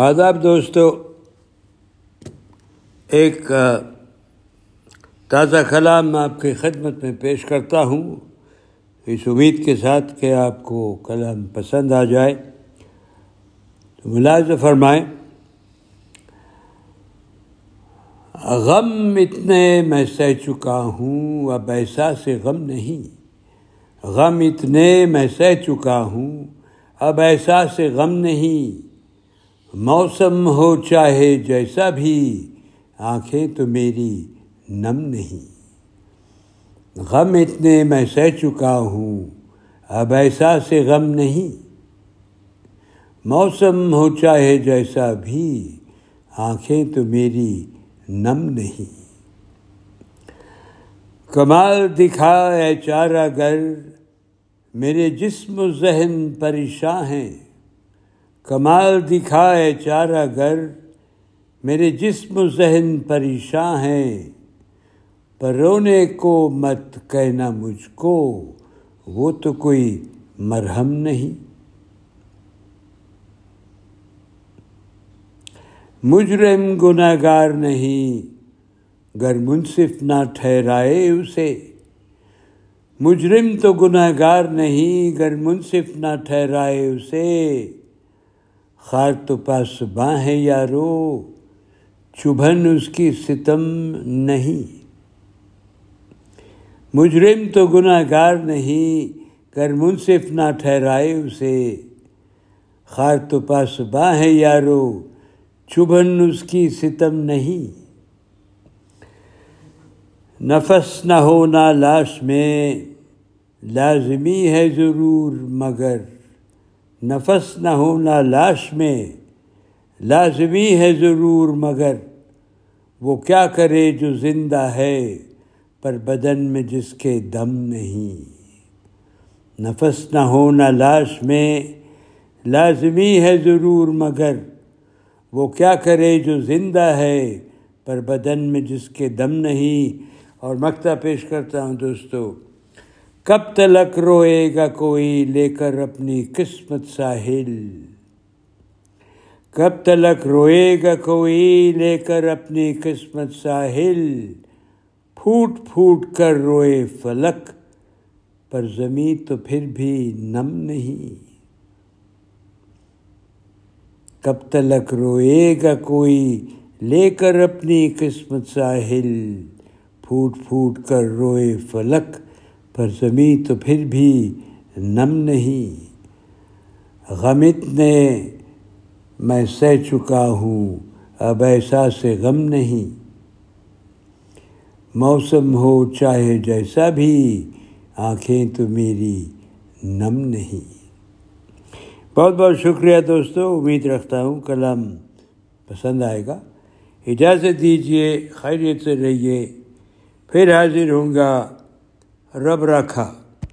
آداب دوستو، ایک تازہ کلام میں آپ کی خدمت میں پیش کرتا ہوں۔ اس امید کے ساتھ کہ آپ کو کلام پسند آ جائے۔ تو ملاز فرمائیں۔ غم اتنے میں سہ چکا ہوں، اب ایسا سے غم نہیں۔ غم اتنے میں سہ چکا ہوں، اب ایسا سے غم نہیں۔ موسم ہو چاہے جیسا بھی، آنکھیں تو میری نم نہیں۔ غم اتنے میں سہ چکا ہوں، اب ایسا سے غم نہیں۔ موسم ہو چاہے جیسا بھی، آنکھیں تو میری نم نہیں۔ کمال دکھا اے چارہ گر، میرے جسم و ذہن پریشاں ہیں۔ کمال دکھائے چارہ گر، میرے جسم و ذہن پریشاں ہیں۔ پر رونے کو مت کہنا مجھ کو، وہ تو کوئی مرہم نہیں۔ مجرم گناہ گار نہیں، گر منصف نہ ٹھہرائے اسے۔ مجرم تو گناہ گار نہیں، گر منصف نہ ٹھہرائے اسے۔ خار تو پاس باں ہے یارو، چبھن اس کی ستم نہیں۔ مجرم تو گناہ گار نہیں، کر منصف نہ ٹھہرائے اسے۔ خار تو پاس باں ہے یارو، چبھن اس کی ستم نہیں۔ نفس نہ ہو نہ لاش میں، لازمی ہے ضرور مگر۔ نفس نہ ہونا لاش میں۔ لازمی ہے ضرور، مگر وہ کیا کرے جو زندہ ہے پر بدن میں جس کے دم نہیں۔ نفس نہ ہونا لاش میں لازمی ہے ضرور، مگر وہ کیا کرے جو زندہ ہے پر بدن میں جس کے دم نہیں۔ اور مکتا پیش کرتا ہوں دوستو کب تلک روئے گا کوئی لے کر اپنی قسمت ساحل؟ کب تلک روئے گا کوئی لے کر اپنی قسمت ساحل؟ پھوٹ پھوٹ کر روئے فلک، پر زمین تو پھر بھی نم نہیں۔ کب تلک روئے گا کوئی لے کر اپنی قسمت ساحل؟ پھوٹ پھوٹ کر روئے فلک پر زمیں تو پھر بھی نم نہیں۔ غمت نے میں سہ چکا ہوں، اب ایسا سے غم نہیں۔ موسم ہو چاہے جیسا بھی، آنکھیں تو میری نم نہیں۔ بہت بہت شکریہ دوستو، امید رکھتا ہوں کلام پسند آئے گا۔ اجازت دیجیے خیریت سے رہیے۔ پھر حاضر ہوں گا۔ رب رکھا۔